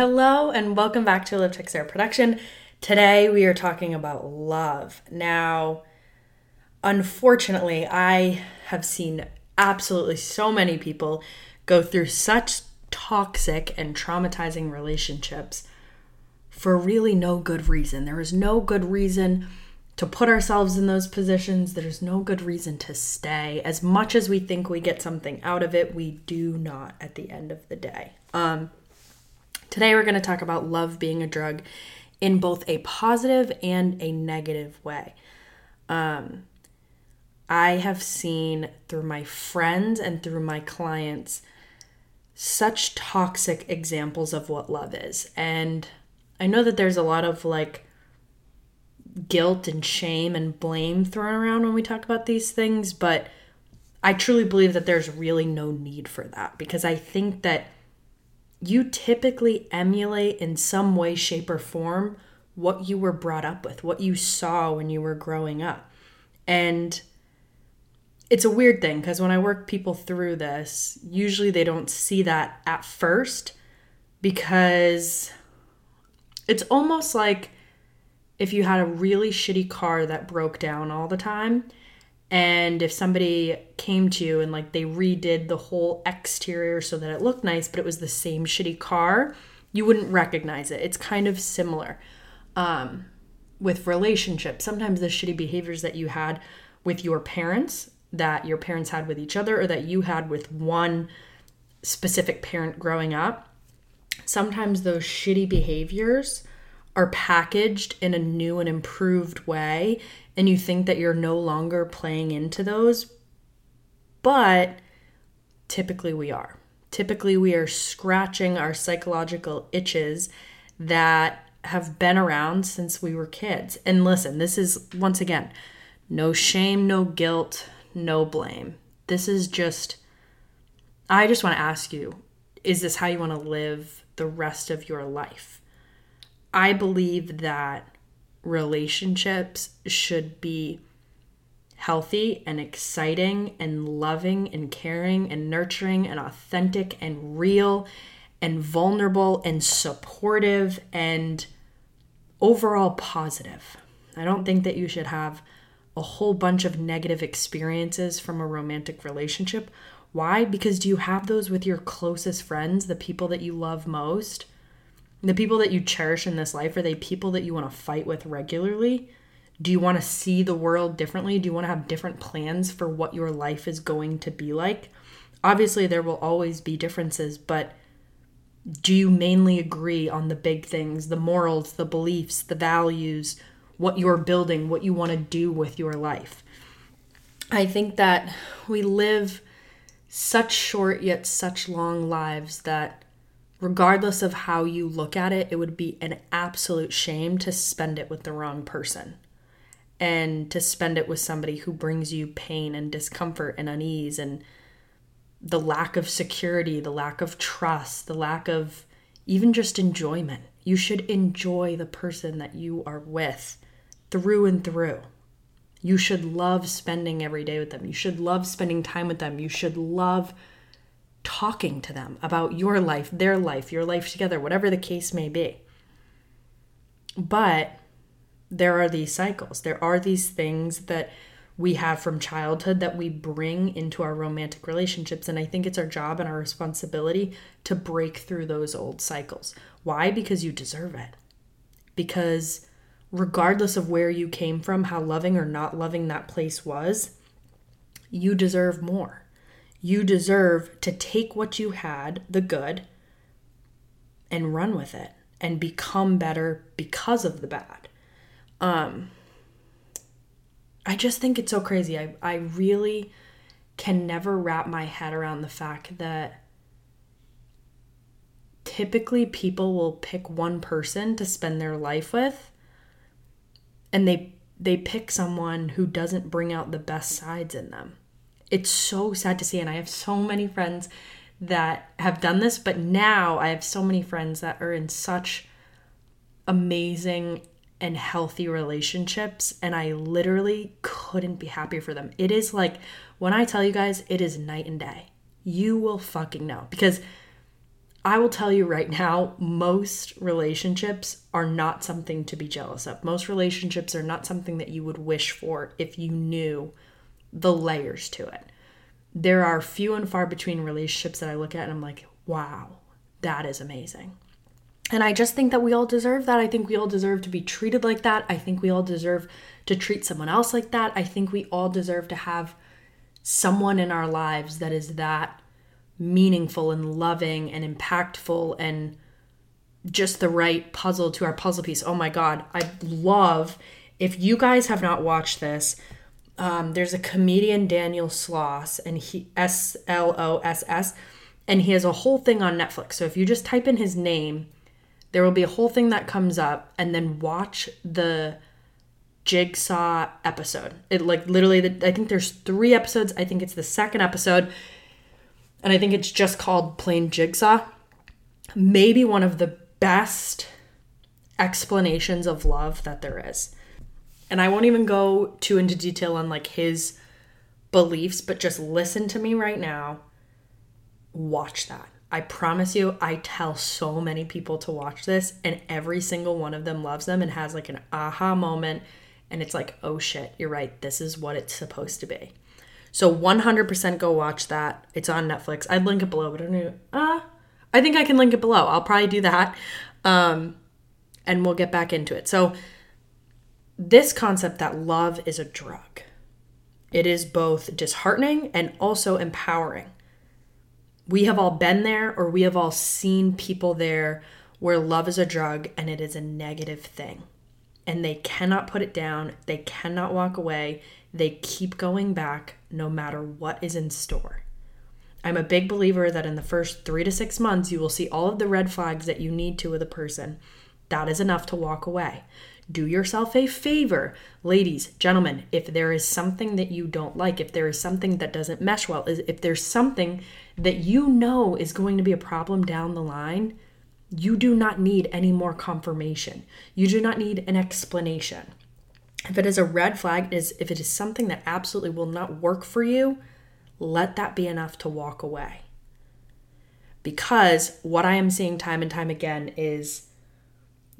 Hello, and welcome back to Liv Tech production. Today we are talking about love. Now, unfortunately, I have seen absolutely so many people go through such toxic and traumatizing relationships for really no good reason. There is no good reason to put ourselves in those positions. There's no good reason to stay. As much as we think we get something out of it, we do not at the end of the day. Um, Today, we're going to talk about love being a drug in both a positive and a negative way. Um, I have seen through my friends and through my clients such toxic examples of what love is. And I know that there's a lot of like guilt and shame and blame thrown around when we talk about these things, but I truly believe that there's really no need for that because I think that you typically emulate in some way, shape, or form what you were brought up with, what you saw when you were growing up. And it's a weird thing because when I work people through this, usually they don't see that at first because it's almost like if you had a really shitty car that broke down all the time and if somebody came to you and like they redid the whole exterior so that it looked nice but it was the same shitty car you wouldn't recognize it. It's kind of similar um, with relationships. Sometimes the shitty behaviors that you had with your parents that your parents had with each other or that you had with one specific parent growing up sometimes those shitty behaviors are packaged in a new and improved way and you think that you're no longer playing into those but typically we are. Typically we are scratching our psychological itches that have been around since we were kids. And listen this is once again no shame no guilt no blame. This is just i just want to ask you is this how you want to live the rest of your life I believe that relationships should be healthy and exciting and loving and caring and nurturing and authentic and real and vulnerable and supportive and overall positive. I don't think that you should have a whole bunch of negative experiences from a romantic relationship. Why? Because do you have those with your closest friends, the people that you love most? The people that you cherish in this life, are they people that you want to fight with regularly? Do you want to see the world differently? Do you want to have different plans for what your life is going to be like? Obviously, there will always be differences, but do you mainly agree on the big things, the morals, the beliefs, the values, what you're building, what you want to do with your life? I think that we live such short yet such long lives that regardless of how you look at it, it would be an absolute shame to spend it with the wrong person and to spend it with somebody who brings you pain and discomfort and unease and the lack of security, the lack of trust, the lack of even just enjoyment. You should enjoy the person that you are with through and through. You should love spending every day with them. You should love spending time with them. You should love talking to them about your life, their life, your life together, whatever the case may be. But there are these cycles. There are these things that we have from childhood that we bring into our romantic relationships. And I think it's our job and our responsibility to break through those old cycles. Why? Because you deserve it. Because regardless of where you came from, how loving or not loving that place was, you deserve more. You deserve to take what you had, the good, and run with it and become better because of the bad. Um, I just think it's so crazy. I, I really can never wrap my head around the fact that typically people will pick one person to spend their life with and they they pick someone who doesn't bring out the best sides in them it's so sad to see. And I have so many friends that have done this, but now I have so many friends that are in such amazing and healthy relationships and I literally couldn't be happier for them. It is like when I tell you guys it is night and day. You will fucking know because I will tell you right now, most relationships are not something to be jealous of. Most relationships are not something that you would wish for if you knew the layers to it. There are few and far between relationships that I look at and I'm like, wow, that is amazing. And I just think that we all deserve that. I think we all deserve to be treated like that. I think we all deserve to treat someone else like that. I think we all deserve to have someone in our lives that is that meaningful and loving and impactful and just the right puzzle to our puzzle piece. Oh my God. I love, if you guys have not watched this, um, there's a comedian, Daniel Sloss, and he, S L O S S, and he has a whole thing on Netflix. So if you just type in his name, there will be a whole thing that comes up, and then watch the jigsaw episode. It like literally, the, I think there's three episodes. I think it's the second episode, and I think it's just called Plain Jigsaw. Maybe one of the best explanations of love that there is. And I won't even go too into detail on like his beliefs, but just listen to me right now. Watch that. I promise you, I tell so many people to watch this, and every single one of them loves them and has like an aha moment. And it's like, oh shit, you're right. This is what it's supposed to be. So 100% go watch that. It's on Netflix. I'd link it below, but I don't know. Uh, I think I can link it below. I'll probably do that. Um, and we'll get back into it. So, this concept that love is a drug, it is both disheartening and also empowering. We have all been there, or we have all seen people there where love is a drug and it is a negative thing. And they cannot put it down, they cannot walk away, they keep going back no matter what is in store. I'm a big believer that in the first three to six months, you will see all of the red flags that you need to with a person. That is enough to walk away. Do yourself a favor, ladies, gentlemen, if there is something that you don't like, if there is something that doesn't mesh well, if there's something that you know is going to be a problem down the line, you do not need any more confirmation. You do not need an explanation. If it is a red flag, is if it is something that absolutely will not work for you, let that be enough to walk away. Because what I am seeing time and time again is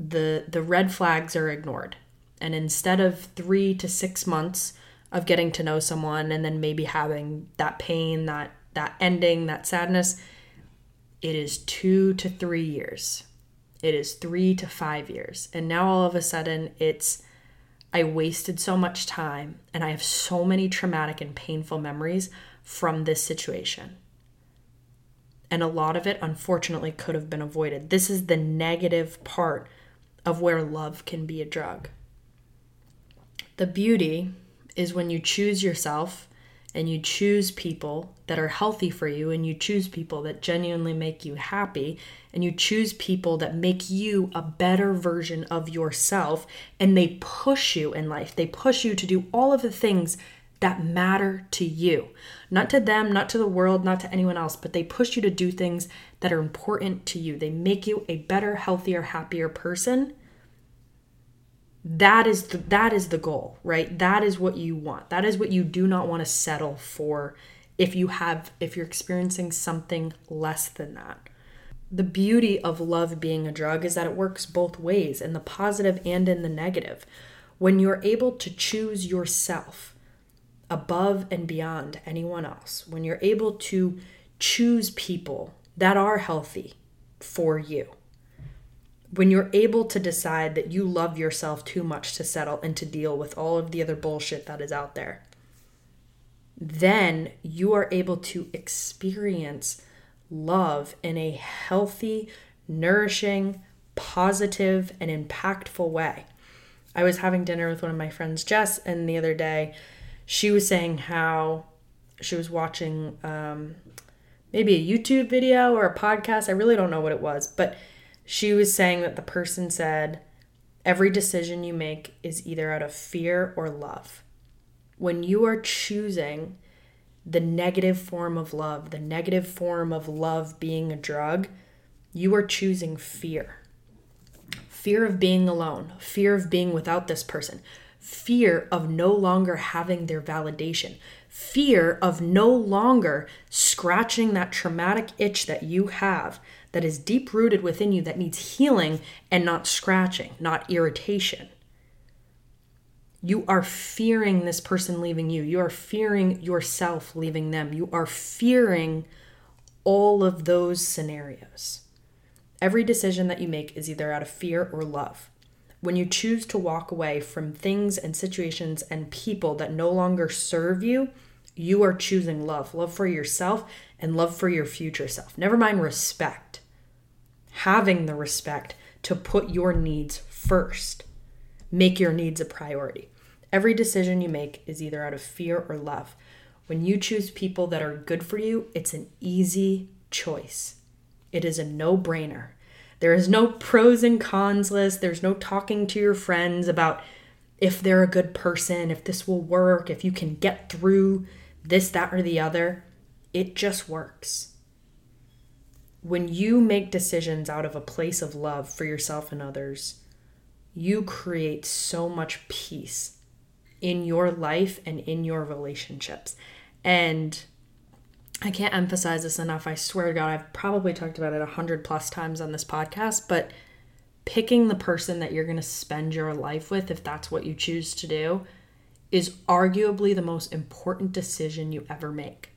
the the red flags are ignored. And instead of 3 to 6 months of getting to know someone and then maybe having that pain, that that ending, that sadness, it is 2 to 3 years. It is 3 to 5 years. And now all of a sudden it's I wasted so much time and I have so many traumatic and painful memories from this situation. And a lot of it, unfortunately, could have been avoided. This is the negative part of where love can be a drug. The beauty is when you choose yourself and you choose people that are healthy for you and you choose people that genuinely make you happy and you choose people that make you a better version of yourself and they push you in life. They push you to do all of the things that matter to you. Not to them, not to the world, not to anyone else, but they push you to do things that are important to you. They make you a better, healthier, happier person. That is the, that is the goal, right? That is what you want. That is what you do not want to settle for if you have if you're experiencing something less than that. The beauty of love being a drug is that it works both ways, in the positive and in the negative. When you're able to choose yourself, above and beyond anyone else, when you're able to choose people that are healthy for you, when you're able to decide that you love yourself too much to settle and to deal with all of the other bullshit that is out there, then you are able to experience love in a healthy, nourishing, positive, and impactful way. I was having dinner with one of my friends, Jess, and the other day she was saying how she was watching um, maybe a YouTube video or a podcast. I really don't know what it was, but she was saying that the person said, Every decision you make is either out of fear or love. When you are choosing the negative form of love, the negative form of love being a drug, you are choosing fear. Fear of being alone, fear of being without this person, fear of no longer having their validation, fear of no longer scratching that traumatic itch that you have that is deep rooted within you that needs healing and not scratching, not irritation. You are fearing this person leaving you. You are fearing yourself leaving them. You are fearing all of those scenarios. Every decision that you make is either out of fear or love. When you choose to walk away from things and situations and people that no longer serve you, you are choosing love love for yourself and love for your future self. Never mind respect. Having the respect to put your needs first, make your needs a priority. Every decision you make is either out of fear or love. When you choose people that are good for you, it's an easy choice. It is a no brainer. There is no pros and cons list. There's no talking to your friends about if they're a good person, if this will work, if you can get through this, that, or the other. It just works. When you make decisions out of a place of love for yourself and others, you create so much peace in your life and in your relationships. And I can't emphasize this enough. I swear to God, I've probably talked about it a hundred plus times on this podcast, but picking the person that you're going to spend your life with, if that's what you choose to do, is arguably the most important decision you ever make.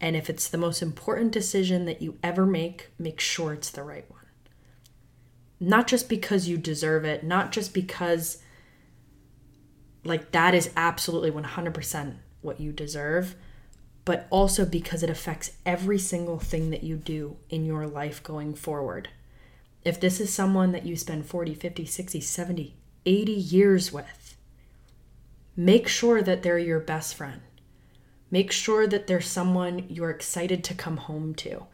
And if it's the most important decision that you ever make, make sure it's the right one. Not just because you deserve it, not just because, like, that is absolutely 100% what you deserve, but also because it affects every single thing that you do in your life going forward. If this is someone that you spend 40, 50, 60, 70, 80 years with, make sure that they're your best friend. Make sure that they're someone you're excited to come home to.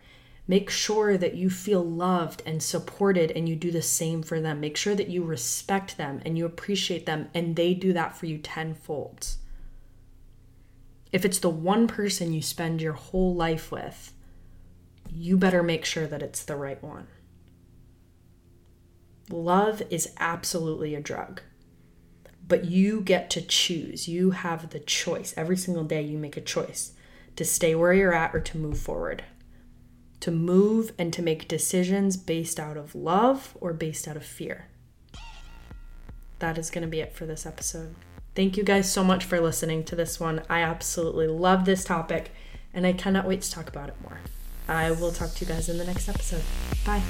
Make sure that you feel loved and supported and you do the same for them. Make sure that you respect them and you appreciate them and they do that for you tenfold. If it's the one person you spend your whole life with, you better make sure that it's the right one. Love is absolutely a drug, but you get to choose. You have the choice. Every single day, you make a choice to stay where you're at or to move forward. To move and to make decisions based out of love or based out of fear. That is going to be it for this episode. Thank you guys so much for listening to this one. I absolutely love this topic and I cannot wait to talk about it more. I will talk to you guys in the next episode. Bye.